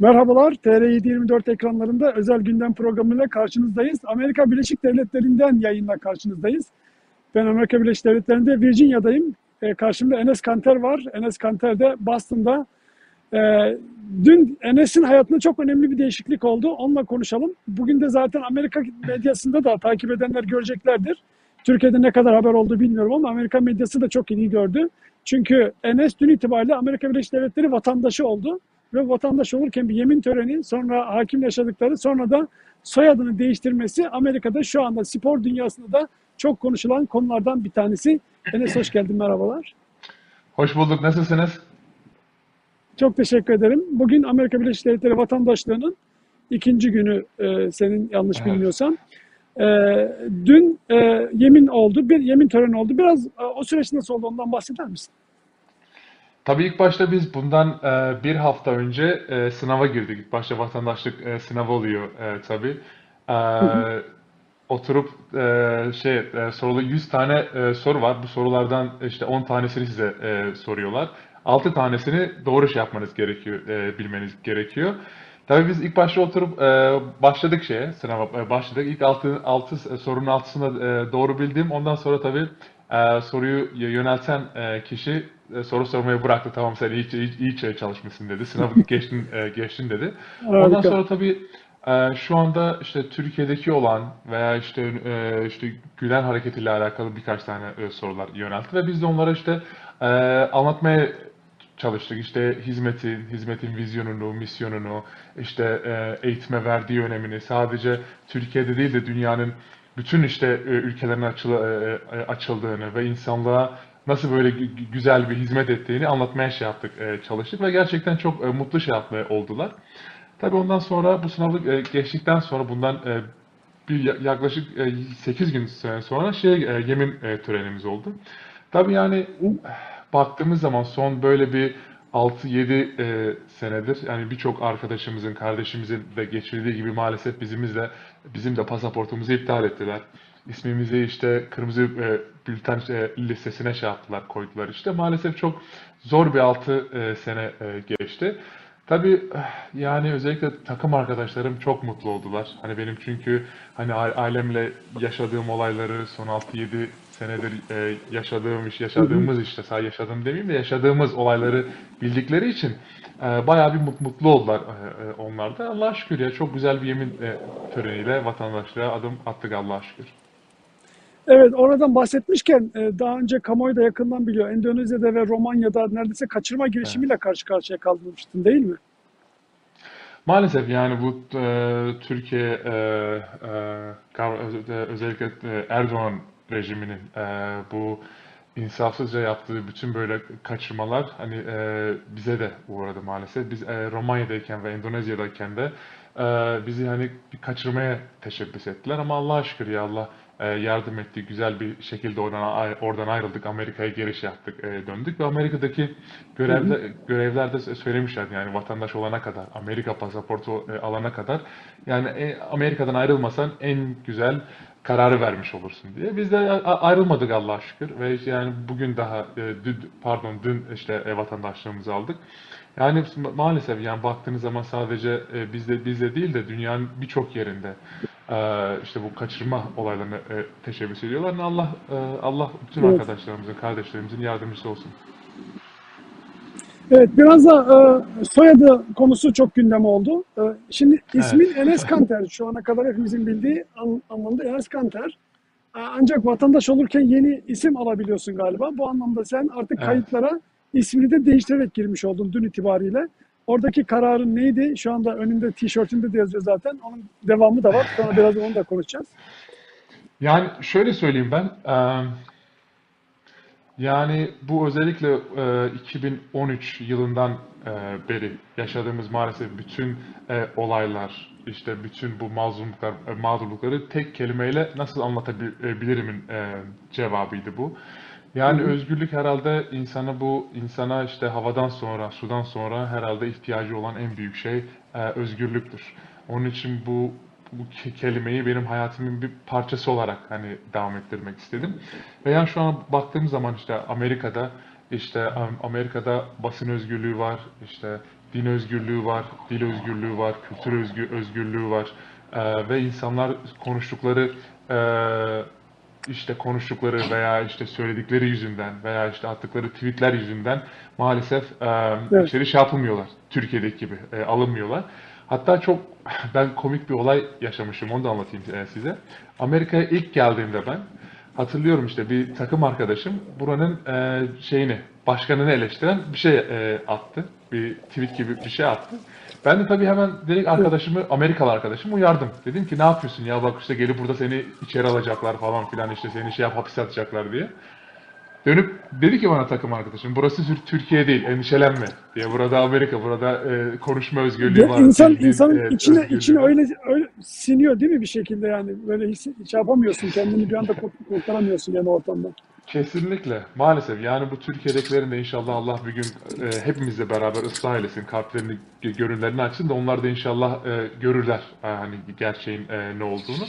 Merhabalar, TR724 ekranlarında özel gündem programıyla karşınızdayız. Amerika Birleşik Devletleri'nden yayınla karşınızdayız. Ben Amerika Birleşik Devletleri'nde Virginia'dayım. E, karşımda Enes Kanter var. Enes Kanter de Boston'da. E, dün Enes'in hayatında çok önemli bir değişiklik oldu. Onunla konuşalım. Bugün de zaten Amerika medyasında da takip edenler göreceklerdir. Türkiye'de ne kadar haber oldu bilmiyorum ama Amerika medyası da çok iyi gördü. Çünkü Enes dün itibariyle Amerika Birleşik Devletleri vatandaşı oldu ve vatandaş olurken bir yemin töreni, sonra hakim yaşadıkları, sonra da soyadını değiştirmesi Amerika'da şu anda spor dünyasında da çok konuşulan konulardan bir tanesi. Enes hoş geldin, merhabalar. Hoş bulduk. Nasılsınız? Çok teşekkür ederim. Bugün Amerika Birleşik Devletleri vatandaşlığının ikinci günü e, senin yanlış Evet. bilmiyorsam. E, dün e, yemin oldu, bir yemin töreni oldu. Biraz e, o süreç nasıl oldu ondan bahseder misin? Tabii ilk başta biz bundan e, bir hafta önce e, sınava girdik. İlk başta vatandaşlık e, sınavı oluyor e, tabii. E, oturup e, şey e, sorulu 100 tane e, soru var. Bu sorulardan işte 10 tanesini size e, soruyorlar. 6 tanesini doğru şey yapmanız gerekiyor, e, bilmeniz gerekiyor. Tabii biz ilk başta oturup e, başladık şeye, sınava e, başladık. İlk 6 altı sorunun altısını e, doğru bildim. Ondan sonra tabii e, soruyu yönelten e, kişi e, soru sormayı bıraktı. Tamam sen iyi, iyi, iyi şey çalışmışsın dedi. Sınavı geçtin, e, geçtin dedi. Ondan Harika. sonra tabii e, şu anda işte Türkiye'deki olan veya işte e, işte Gülen hareketiyle alakalı birkaç tane e, sorular yöneltti ve biz de onlara işte e, anlatmaya çalıştık. İşte hizmetin, hizmetin vizyonunu, misyonunu, işte e, eğitime verdiği önemini sadece Türkiye'de değil de dünyanın bütün işte e, ülkelerine açıl- e, e, açıldığını ve insanlığa nasıl böyle gü- gü- güzel bir hizmet ettiğini anlatmaya şey yaptık, çalıştık ve gerçekten çok mutlu şey yapmaya oldular. Tabii ondan sonra bu sınavı geçtikten sonra bundan bir ya- yaklaşık e, 8 gün sonra şey yemin törenimiz oldu. Tabii yani baktığımız zaman son böyle bir 6-7 e, senedir yani birçok arkadaşımızın, kardeşimizin de geçirdiği gibi maalesef bizimiz de bizim de pasaportumuzu iptal ettiler. İsmimizi işte kırmızı e, bülten e, listesine şey yaptılar, koydular işte. Maalesef çok zor bir 6 sene e, geçti. Tabii eh, yani özellikle takım arkadaşlarım çok mutlu oldular. Hani benim çünkü hani ailemle yaşadığım olayları son 6-7 senedir e, yaşadığım iş, yaşadığımız işte sadece yaşadığım demeyeyim de yaşadığımız olayları bildikleri için e, bayağı bir mut- mutlu oldular e, e, onlar da. Allah'a şükür ya çok güzel bir yemin e, töreniyle vatandaşlığa adım attık Allah'a şükür. Evet, oradan bahsetmişken e, daha önce kamuoyu da yakından biliyor. Endonezya'da ve Romanya'da neredeyse kaçırma Evet. girişimiyle karşı karşıya kalmıştın değil mi? Maalesef yani bu e, Türkiye e, e, e, özellikle e, Erdoğan rejiminin e, bu insafsızca yaptığı bütün böyle kaçırmalar hani e, bize de uğradı maalesef. Biz e, Romanya'dayken ve Endonezya'dayken de e, bizi hani bir kaçırmaya teşebbüs ettiler ama Allah'a şükür ya Allah e, yardım etti. Güzel bir şekilde oradan oradan ayrıldık. Amerika'ya giriş yaptık, e, döndük ve Amerika'daki Hı hı. görevde görevlerde söylemişlerdi yani vatandaş olana kadar, Amerika pasaportu e, alana kadar yani e, Amerika'dan ayrılmasan en güzel kararı vermiş olursun diye. Biz de ayrılmadık Allah'a şükür ve işte yani bugün daha e, dün, pardon dün işte e, vatandaşlığımızı aldık. Yani ma- maalesef yani baktığınız zaman sadece e, bizde bizde değil de dünyanın birçok yerinde işte bu kaçırma olaylarını teşebbüs ediyorlar. Allah Allah bütün arkadaşlarımızın, kardeşlerimizin yardımcısı olsun. Evet, biraz da e, soyadı konusu çok gündem oldu. E, şimdi Evet. ismin Enes Kanter. Şu ana kadar hepimizin bildiği an, anlamda Enes Kanter. E, ancak vatandaş olurken yeni isim alabiliyorsun galiba. Bu anlamda sen artık Evet. kayıtlara ismini de değiştirerek girmiş oldun dün itibariyle. Oradaki kararın neydi? Şu anda önünde tişörtünde de yazıyor zaten. Onun devamı da var. Sonra biraz onu da konuşacağız. Yani şöyle söyleyeyim ben. eee, yani bu özellikle eee, 2013 yılından eee, beri yaşadığımız maalesef bütün eee, olaylar, işte bütün bu mazlumluklar, e, mağdurlukları tek kelimeyle nasıl anlatabilirimin eee, cevabıydı bu. Yani hı. özgürlük herhalde insana bu insana işte havadan sonra, sudan sonra herhalde ihtiyacı olan en büyük şey eee, özgürlüktür. Onun için bu bu ke- kelimeyi benim hayatımın bir parçası olarak hani devam ettirmek istedim. Ve yani şu an baktığım zaman işte Amerika'da işte Am- Amerika'da basın özgürlüğü var, işte din özgürlüğü var, dil özgürlüğü var, kültür özgü- özgürlüğü var. Ee, ve insanlar konuştukları e, işte konuştukları veya işte söyledikleri yüzünden veya işte attıkları tweetler yüzünden maalesef e, Evet. içeri şey yapılmıyorlar. Türkiye'deki gibi e, alınmıyorlar. Hatta çok ben komik bir olay yaşamışım. Onu da anlatayım e, size. Amerika'ya ilk geldiğimde ben hatırlıyorum işte bir takım arkadaşım buranın e, şeyini başkanını eleştiren bir şey e, attı. Bir tweet gibi bir şey attı. Ben de tabii hemen direkt arkadaşımı, Amerikalı arkadaşımı uyardım. Dedim ki ne yapıyorsun ya bak işte gelip burada seni içeri alacaklar falan filan işte seni şey yap hapise atacaklar diye. Dönüp dedi ki bana takım arkadaşım burası Tür- Türkiye değil endişelenme diye. Burada Amerika, burada e, konuşma özgürlüğü Ya var. insan insanın e, içine içine öyle öyle siniyor değil mi bir şekilde yani böyle hiç, hiç yapamıyorsun kendini bir anda kurt- kurtaramıyorsun yani ortamdan. Kesinlikle. Maalesef. Yani bu Türkiye'dekilerin de inşallah Allah bir gün e, hepimizle beraber ıslah eylesin. Kalplerini, gö- gönüllerini açsın da onlar da inşallah e, görürler e, hani gerçeğin e, ne olduğunu.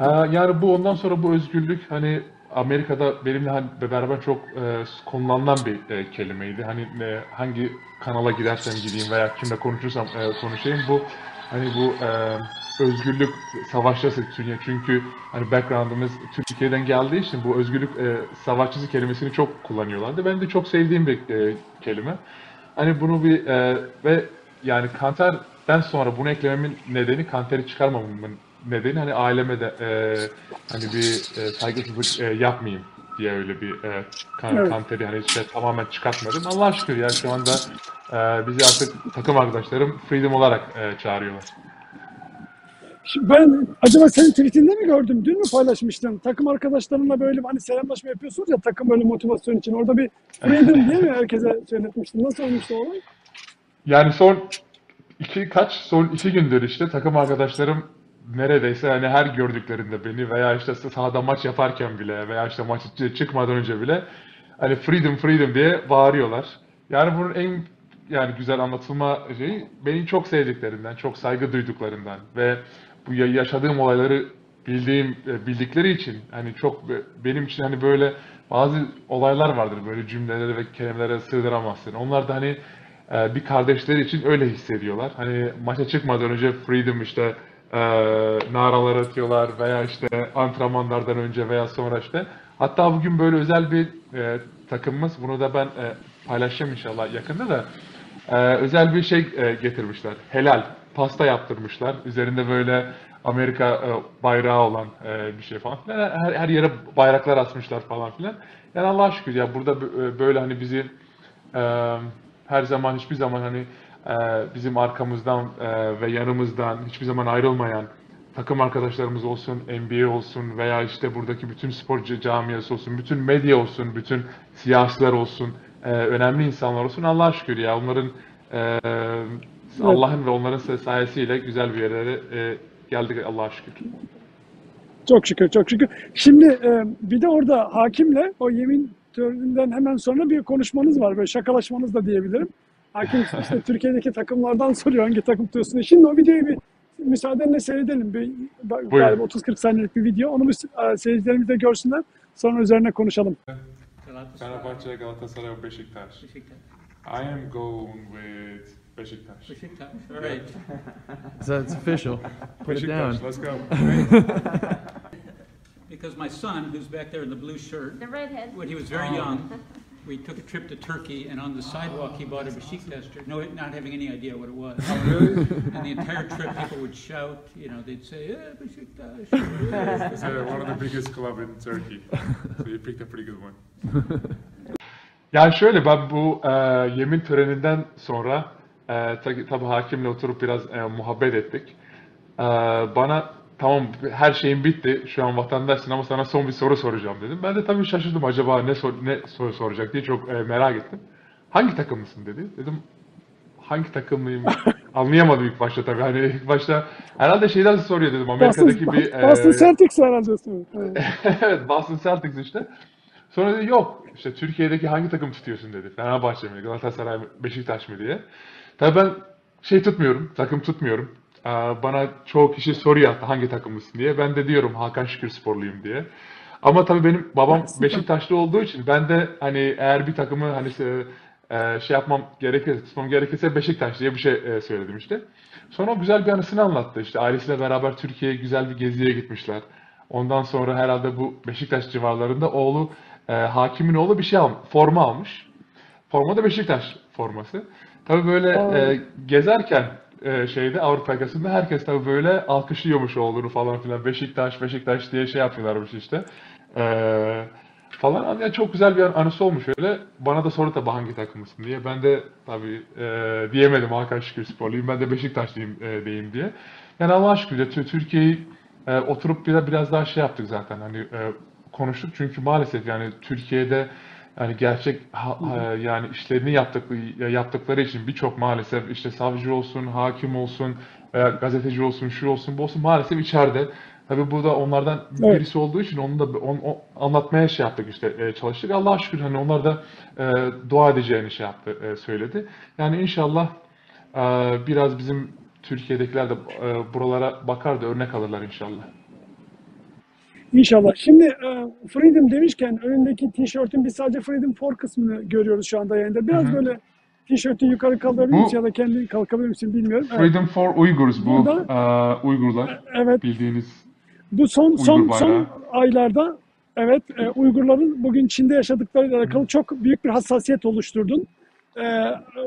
E, yani bu ondan sonra bu özgürlük hani Amerika'da benimle hani beraber çok e, kullanılan bir e, kelimeydi. Hani e, hangi kanala gidersem gideyim veya kimle konuşursam e, konuşayım bu hani bu e, özgürlük savaşçısı çünkü çünkü hani background'ımız Türkiye'den geldiği için bu özgürlük e, savaşçısı kelimesini çok kullanıyorlardı. Ben de çok sevdiğim bir e, kelime. Hani bunu bir e, ve yani kanterden sonra bunu eklememin nedeni kanteri çıkarmamamın nedeni hani aileme de e, hani bir e, saygısızlık e, yapmayayım diye öyle bir e, kan, Evet. kanteri hani işte tamamen çıkartmadım. Allah şükür ya şu anda e, bizi artık takım arkadaşlarım freedom olarak e, çağırıyorlar. Ben acaba senin tweetinde mi gördüm? Dün mü paylaşmıştın? Takım arkadaşlarınla böyle hani selamlaşma yapıyorsunuz ya takım böyle motivasyon için. Orada bir freedom diye mi herkese söyletmiştin? Nasıl olmuştu olay? Yani son iki kaç son iki gündür işte takım arkadaşlarım neredeyse hani her gördüklerinde beni veya işte sahada maç yaparken bile veya işte maç çıkmadan önce bile hani freedom freedom diye bağırıyorlar. Yani bunun en yani güzel anlatılma şeyi beni çok sevdiklerinden, çok saygı duyduklarından ve bu ya- yaşadığım olayları bildiğim e, bildikleri için hani çok be- benim için hani böyle bazı olaylar vardır böyle cümleleri ve kelimelere sığdıramazsın. Onlar da hani e, bir kardeşleri için öyle hissediyorlar. Hani maça çıkmadan önce freedom işte e, naralar atıyorlar veya işte antrenmanlardan önce veya sonra işte. Hatta bugün böyle özel bir e, takımımız. Bunu da ben e, paylaşacağım inşallah yakında da. E, özel bir şey e, getirmişler. Helal. Pasta yaptırmışlar. Üzerinde böyle Amerika e, bayrağı olan e, bir şey falan filan. Her, her yere bayraklar asmışlar falan filan. Yani Allah'a şükür ya burada e, böyle hani bizi e, her zaman hiçbir zaman hani bizim arkamızdan e, ve yanımızdan hiçbir zaman ayrılmayan takım arkadaşlarımız olsun, NBA olsun veya işte buradaki bütün spor ca- camiası olsun, bütün medya olsun, bütün siyasiler olsun, e, önemli insanlar olsun. Allah'a şükür ya onların e, Allah'ın ve onların sayesiyle güzel bir yerlere geldik Allah'a şükür. Çok şükür, çok şükür. Şimdi bir de orada hakimle o yemin töreninden hemen sonra bir konuşmanız var. Böyle şakalaşmanız da diyebilirim. Hakim işte Türkiye'deki takımlardan soruyor hangi takım tutuyorsun. Şimdi o videoyu bir müsaadenle seyredelim. Bir, galiba 30-40 saniyelik bir video. Onu bir e, seyircilerimiz de görsünler. Sonra üzerine konuşalım. Fenerbahçe, Galatasaray, Beşiktaş. Beşiktaş. I am going with Beşiktaş. Beşiktaş, great. So it's official. Put it down. let's go. Because my son, who's back there in the blue shirt, The redhead. when he was very young, we took a trip to Turkey, and on the sidewalk, he bought a Beşiktaş shirt, no, not having any idea what it was. And the entire trip, people would shout, you know, they'd say, Beşiktaş. eh." It's uh, one of the biggest club in Turkey. So you picked a pretty good one. yani şöyle ben bu e, yemin töreninden sonra e, tabi hakimle oturup biraz e, muhabbet ettik. E, bana tamam her şeyin bitti şu an vatandaşsın ama sana son bir soru soracağım dedim. Ben de tabii şaşırdım acaba ne sor, ne soru soracak diye çok e, merak ettim. Hangi takımlısın dedi. Dedim hangi takımlıyım anlayamadım ilk başta tabii. Hani ilk başta herhalde şeyden soruyor dedim Boston, Amerika'daki bir e, Boston Celtics herhalde. evet Boston Celtics işte. Sonra dedi yok işte Türkiye'deki hangi takım tutuyorsun dedi. Fenerbahçe mi, Galatasaray mı, Beşiktaş mı diye. Tabii ben şey tutmuyorum, takım tutmuyorum. Bana çoğu kişi soruyor hatta hangi takımlısın diye. Ben de diyorum Hakan Şükür sporluyum diye. Ama tabii benim babam. Beşiktaşlı olduğu için ben de hani eğer bir takımı hani e, e, şey yapmam gerekirse, tutmam gerekirse Beşiktaş diye bir şey e, söyledim işte. Sonra o güzel bir anısını anlattı. İşte ailesiyle beraber Türkiye'ye güzel bir geziye gitmişler. Ondan sonra herhalde bu Beşiktaş civarlarında oğlu, hakimin oğlu bir şey almış, forma almış. Forma da Beşiktaş forması. Tabii böyle e, gezerken e, şeyde Avrupa yakasında herkes tabii böyle alkışlıyormuş oğlunu falan filan. Beşiktaş, Beşiktaş diye şey yapıyorlarmış işte. E, falan. Yani çok güzel bir anısı olmuş öyle. Bana da sordu tabii hangi takımısın diye. Ben de tabii e, diyemedim Hakan Şükürsporluyum. Ben de Beşiktaşlıyım e, diyeyim diye. Yani Allah'a şükür Türkiye'yi e, oturup biraz, biraz daha şey yaptık zaten. Hani e, konuştuk çünkü maalesef yani Türkiye'de yani gerçek ha- ha- yani işlerini yaptık, yaptıkları için birçok maalesef işte savcı olsun, hakim olsun veya gazeteci olsun, şu olsun, bu olsun maalesef içeride. Tabii bu da onlardan Evet. birisi olduğu için onu da on, o- anlatmaya şey yaptık işte e, çalıştık. Allah'a şükür hani onlar da e, dua edeceğini şey yaptı, e, söyledi. Yani inşallah e, biraz bizim Türkiye'dekiler de e, buralara bakar da örnek alırlar inşallah. İnşallah. Şimdi e, Freedom demişken önündeki tişörtün biz sadece Freedom for kısmını görüyoruz şu anda yayında. Biraz Hı hı. böyle tişörtü yukarı kaldırabilir misin ya da kendi kalkabilir misin bilmiyorum. Evet. Freedom for Uyghurs bu Burada- e, Uygurlar Evet. bildiğiniz. Bu son son Uygur son bayrağı. aylarda evet e, Uygurların bugün Çin'de yaşadıklarıyla alakalı çok büyük bir hassasiyet oluşturdun. E,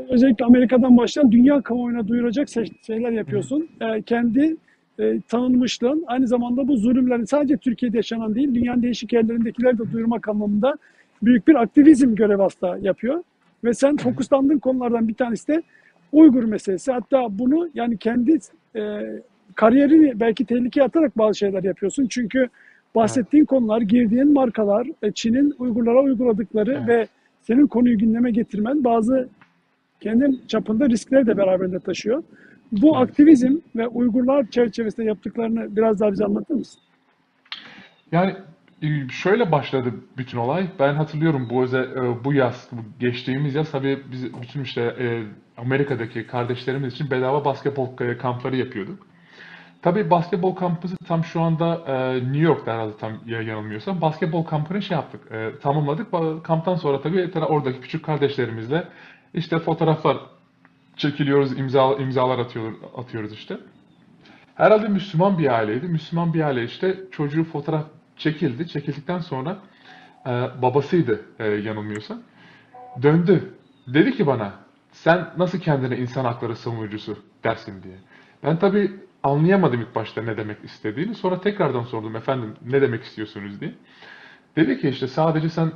özellikle Amerika'dan başlayan dünya kamuoyuna duyuracak şeyler yapıyorsun. E, kendi e, tanınmışlığın aynı zamanda bu zulümlerin sadece Türkiye'de yaşanan değil, dünyanın değişik yerlerindekileri de duyurmak anlamında büyük bir aktivizm görevi hasta yapıyor. Ve sen fokuslandığın konulardan bir tanesi de Uygur meselesi. Hatta bunu yani kendi e, kariyerini belki tehlikeye atarak bazı şeyler yapıyorsun. Çünkü bahsettiğin konular, girdiğin markalar, e, Çin'in Uygurlara uyguladıkları Evet. ve senin konuyu gündeme getirmen bazı kendin çapında riskleri de beraberinde taşıyor. Bu aktivizm ve Uygurlar çerçevesinde yaptıklarını biraz daha bize anlatır mısın? Yani e, şöyle başladı bütün olay. Ben hatırlıyorum bu özel, e, bu yaz, bu geçtiğimiz yaz tabii biz bütün işte e, Amerika'daki kardeşlerimiz için bedava basketbol kampları yapıyorduk. Tabii basketbol kampımızı tam şu anda e, New York'ta herhalde tam ya- yanılmıyorsam basketbol kampını şey yaptık, e, tamamladık. Kamptan sonra tabii oradaki küçük kardeşlerimizle işte fotoğraflar çekiliyoruz, imza, imzalar atıyor, atıyoruz işte. Herhalde Müslüman bir aileydi. Müslüman bir aile işte çocuğu fotoğraf çekildi. Çekildikten sonra e, babasıydı e, yanılmıyorsam. Döndü. Dedi ki bana sen nasıl kendine insan hakları savunucusu dersin diye. Ben tabii anlayamadım ilk başta ne demek istediğini. Sonra tekrardan sordum efendim ne demek istiyorsunuz diye. Dedi ki işte sadece sen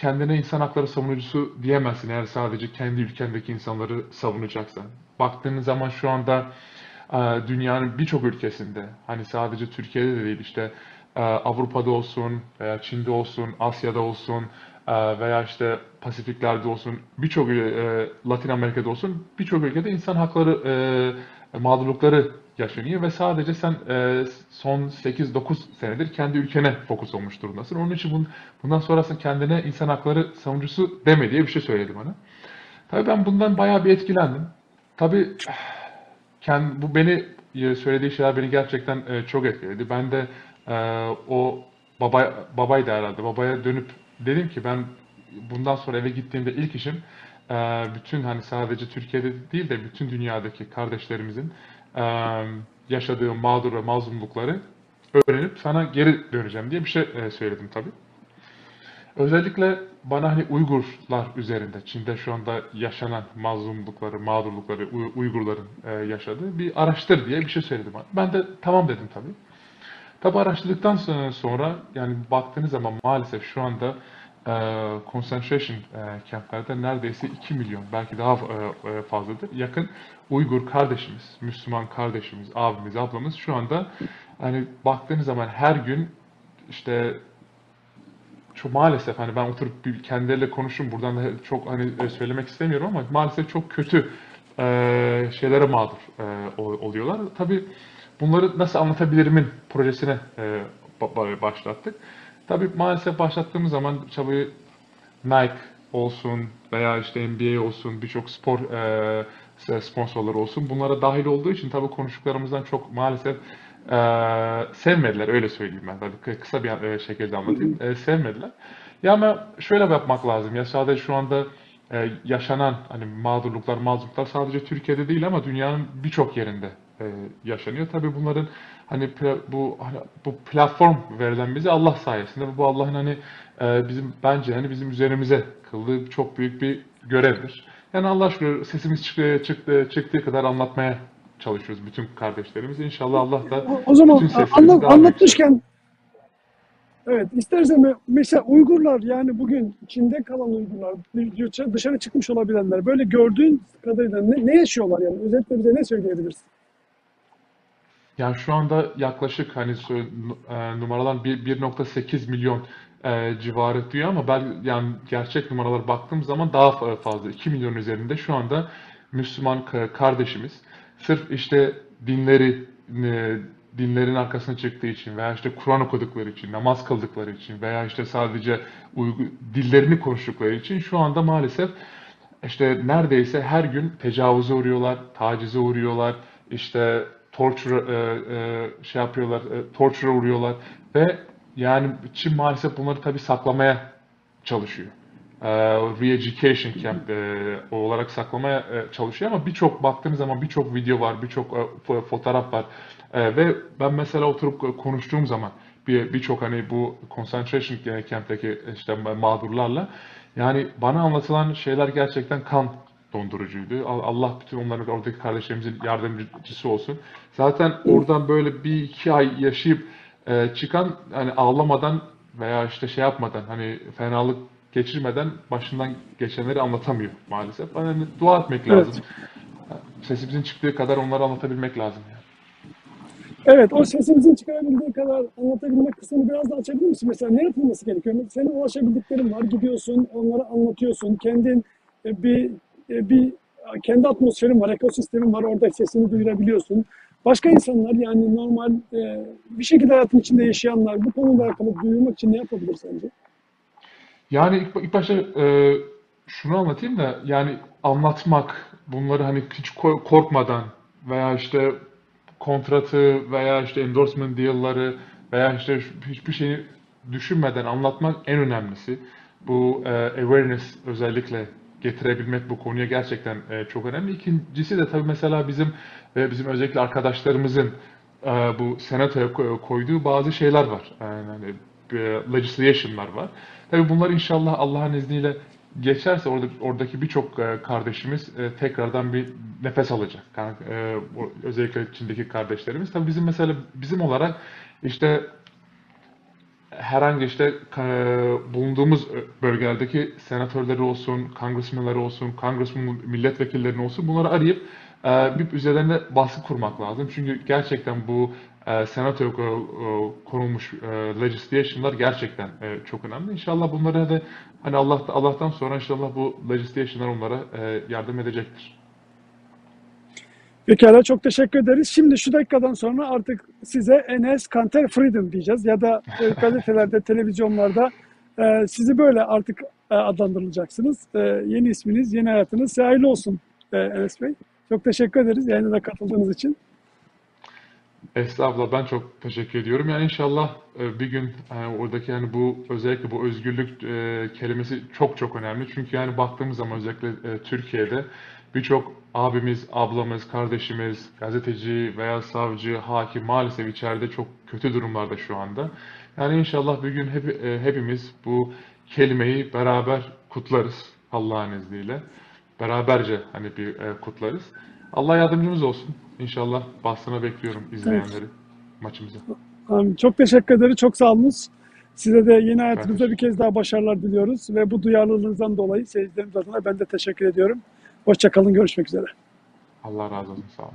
kendine insan hakları savunucusu diyemezsin eğer sadece kendi ülkendeki insanları savunacaksan. Baktığınız zaman şu anda e, dünyanın birçok ülkesinde hani sadece Türkiye'de de değil işte e, Avrupa'da olsun veya Çin'de olsun, Asya'da olsun e, veya işte Pasifiklerde olsun birçok Latin Amerika'da olsun birçok ülkede insan hakları mağdurlukları yaşanıyor ve sadece sen e, son 8-9 senedir kendi ülkene fokus olmuş durumdasın. Onun için bun, bundan sonrasında kendine insan hakları savunucusu deme diye bir şey söyledi bana. Tabii ben bundan bayağı bir etkilendim. Tabii kendi, bu beni e, söylediği şeyler beni gerçekten e, çok etkiledi. Ben de e, o baba babaydı herhalde. Babaya dönüp dedim ki ben bundan sonra eve gittiğimde ilk işim e, bütün hani sadece Türkiye'de değil de bütün dünyadaki kardeşlerimizin e, yaşadığı mağdur ve mazlumlukları öğrenip sana geri döneceğim diye bir şey söyledim tabii. Özellikle bana hani Uygurlar üzerinde, Çin'de şu anda yaşanan mazlumlukları, mağdurlukları, Uy- Uygurların yaşadığı bir araştır diye bir şey söyledi bana. Ben de tamam dedim tabii. Tabii araştırdıktan sonra yani baktığınız zaman maalesef şu anda e, concentration e, camplarda neredeyse 2 milyon belki daha e, e, fazladır. Yakın Uygur kardeşimiz, Müslüman kardeşimiz, abimiz, ablamız şu anda hani baktığınız zaman her gün işte çok maalesef hani ben oturup bir kendileriyle konuşurum buradan da çok hani e, söylemek istemiyorum ama maalesef çok kötü e, şeylere mağdur e, ol- oluyorlar. Tabii bunları nasıl anlatabilirimin projesine e, ba- ba- başlattık. Tabii maalesef başlattığımız zaman tabii Nike olsun veya işte NBA olsun birçok spor e, sponsorları olsun bunlara dahil olduğu için tabii konuştuklarımızdan çok maalesef e, sevmediler öyle söyleyeyim ben. Tabii kı- kısa bir e, şekilde anlatayım. E, sevmediler. Ya ama şöyle yapmak lazım ya sadece şu anda e, yaşanan hani mağdurluklar, mazlumluklar sadece Türkiye'de değil ama dünyanın birçok yerinde e, yaşanıyor. Tabii bunların hani bu hani bu platform verilen bize Allah sayesinde bu Allah'ın hani e, bizim bence hani bizim üzerimize kıldığı çok büyük bir görevdir. Yani Allah şükür sesimiz çıktı, çıktı, çıktığı kadar anlatmaya çalışıyoruz bütün kardeşlerimiz. İnşallah Allah da O, o zaman bütün anlat, anlatmışken evet istersen me- mesela Uygurlar yani bugün Çin'de kalan Uygurlar dışarı çıkmış olabilenler böyle gördüğün kadarıyla ne, ne yaşıyorlar yani özetle bize ne söyleyebilirsin? Yani şu anda yaklaşık hani e, numaralar bir- 1.8 milyon e, civarı diyor ama ben yani gerçek numaralara baktığım zaman daha fa- fazla 2 milyon üzerinde şu anda Müslüman ka- kardeşimiz. Sırf işte dinleri e, dinlerin arkasına çıktığı için veya işte Kur'an okudukları için, namaz kıldıkları için veya işte sadece uygu, dillerini konuştukları için şu anda maalesef işte neredeyse her gün tecavüze uğruyorlar, tacize uğruyorlar, işte torture e, e, şey yapıyorlar, e, torture'a uğruyorlar ve yani Çin maalesef bunları tabii saklamaya çalışıyor. E, re-education camp e, olarak saklamaya e, çalışıyor ama birçok baktığınız zaman birçok video var, birçok e, fo- fotoğraf var E, ve ben mesela oturup e, konuştuğum zaman bir birçok hani bu concentration camp'teki işte mağdurlarla yani bana anlatılan şeyler gerçekten kan dondurucuydu. Al- Allah bütün onların oradaki kardeşlerimizin yardımcısı olsun. Zaten oradan böyle bir iki ay yaşayıp e, çıkan hani ağlamadan veya işte şey yapmadan hani fenalık geçirmeden başından geçenleri anlatamıyor maalesef. Hani dua etmek Evet. lazım. Sesimizin çıktığı kadar onları anlatabilmek lazım yani. Evet, o sesimizin çıkarabildiği kadar anlatabilmek kısmını biraz daha açabilir misin? Mesela ne yapılması gerekiyor? Senin ulaşabildiklerin var, gidiyorsun, onları anlatıyorsun. Kendin e, bir e, bir kendi atmosferin var, ekosistemin var, orada sesini duyurabiliyorsun. Başka insanlar yani normal e, bir şekilde hayatın içinde yaşayanlar bu konuyla alakalı duyurmak için ne yapabilir sence? Yani ilk, ilk başta e, şunu anlatayım da yani anlatmak bunları hani hiç ko- korkmadan veya işte kontratı veya işte endorsement deal'ları veya işte hiçbir şeyi düşünmeden anlatmak en önemlisi. Bu e, awareness özellikle getirebilmek bu konuya gerçekten e, çok önemli. İkincisi de tabii mesela bizim ve bizim özellikle arkadaşlarımızın e, bu senatoya ko- koyduğu bazı şeyler var. Yani e, legislation'lar var. Tabii bunlar inşallah Allah'ın izniyle geçerse orada oradaki birçok e, kardeşimiz e, tekrardan bir nefes alacak. Yani, e, özellikle Çin'deki kardeşlerimiz. Tabii bizim mesela bizim olarak işte herhangi işte e, bulunduğumuz bölgelerdeki senatörleri olsun, congressmanları olsun, congressman milletvekillerinin olsun bunları arayıp e, bir üzerlerine baskı kurmak lazım. Çünkü gerçekten bu e, senatoya e, konulmuş e, legislation'lar gerçekten çok önemli. İnşallah bunlara da hani Allah Allah'tan sonra inşallah bu legislation'lar onlara yardım edecektir. Pekala çok teşekkür ederiz. Şimdi şu dakikadan sonra artık size Enes Kanter Freedom diyeceğiz ya da e, gazetelerde, televizyonlarda e, sizi böyle artık e, adlandırılacaksınız. E, yeni isminiz, yeni hayatınız hayırlı olsun e, Enes Bey. Çok teşekkür ederiz yayına da katıldığınız için. Estağfurullah ben çok teşekkür ediyorum. Yani inşallah e, bir gün e, oradaki yani bu özellikle bu özgürlük kelimesi çok çok önemli. Çünkü yani baktığımız zaman özellikle Türkiye'de birçok abimiz, ablamız, kardeşimiz, gazeteci veya savcı, hakim maalesef içeride çok kötü durumlarda şu anda. Yani inşallah bir gün hep, e, hepimiz bu kelimeyi beraber kutlarız Allah'ın izniyle. Beraberce hani bir e, kutlarız. Allah yardımcımız olsun. İnşallah bastına bekliyorum izleyenleri maçımıza. Amin. Çok teşekkür ederiz. Çok sağ olunuz. Size de yeni hayatınızda bir kez daha başarılar diliyoruz ve bu duyarlılığınızdan dolayı seyircilerimiz adına ben de teşekkür ediyorum. Hoşçakalın. Görüşmek üzere. Allah razı olsun. Sağ olun.